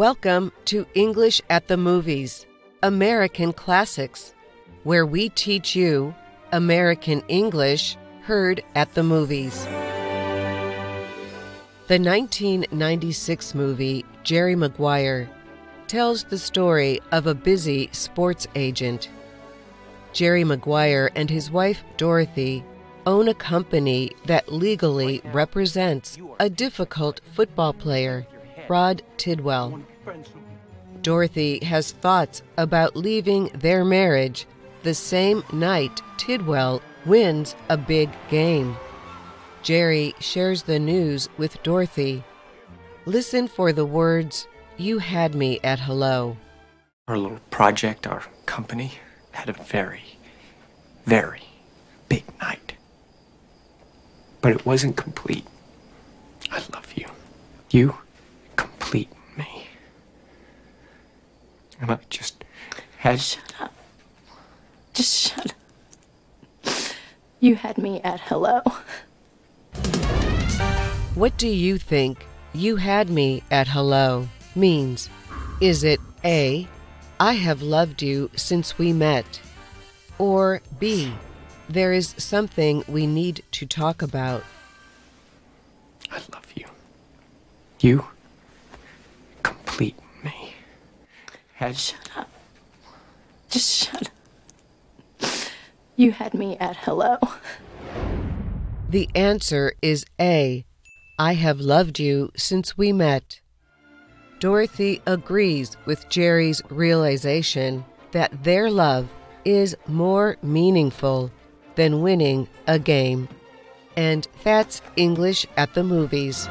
Welcome to English at the Movies, American Classics, where we teach you American English heard at the movies. The 1996 movie Jerry Maguire tells the story of a busy sports agent. Jerry Maguire and his wife Dorothy own a company that legally represents a difficult football player, Rod Tidwell. Dorothy has thoughts about leaving their marriage the same night Tidwell wins a big game. Jerry shares the news with Dorothy. Listen for the words, You had me at hello. Our little project, our company, had a very, very big night. But it wasn't complete. I love you. You complete me. And I just had. Shut up. Just shut up. You had me at hello. What do you think you had me at hello means? Is it A, I have loved you since we met? Or B, there is something we need to talk about? I love you. You complete me. Had. Shut up. Just shut up. You had me at hello. The answer is A. I have loved you since we met. Dorothy agrees with Jerry's realization that their love is more meaningful than winning a game. And that's English at the movies.